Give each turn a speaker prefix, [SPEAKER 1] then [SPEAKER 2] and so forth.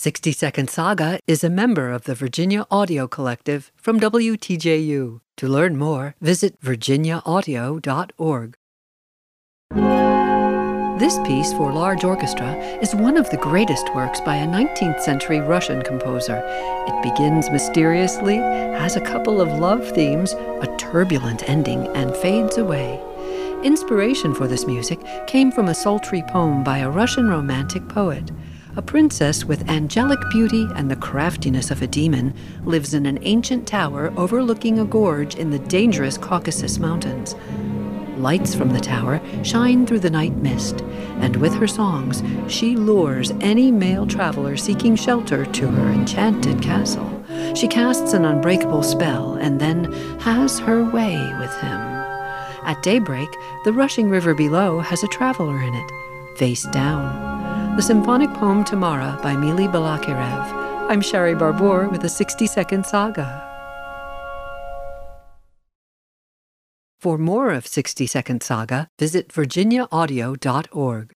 [SPEAKER 1] 60 Second Saga is a member of the Virginia Audio Collective from WTJU. To learn more, visit virginiaaudio.org. This piece for large orchestra is one of the greatest works by a 19th century Russian composer. It begins mysteriously, has a couple of love themes, a turbulent ending, and fades away. Inspiration for this music came from a sultry poem by a Russian romantic poet. A princess with angelic beauty and the craftiness of a demon lives in an ancient tower overlooking a gorge in the dangerous Caucasus Mountains. Lights from the tower shine through the night mist, and with her songs, she lures any male traveler seeking shelter to her enchanted castle. She casts an unbreakable spell and then has her way with him. At daybreak, the rushing river below has a traveler in it, face down. The symphonic poem Tamara by Mili Balakirev. I'm Shari Barbour with a 60 second saga. For more of 60 Second Saga, visit virginiaaudio.org.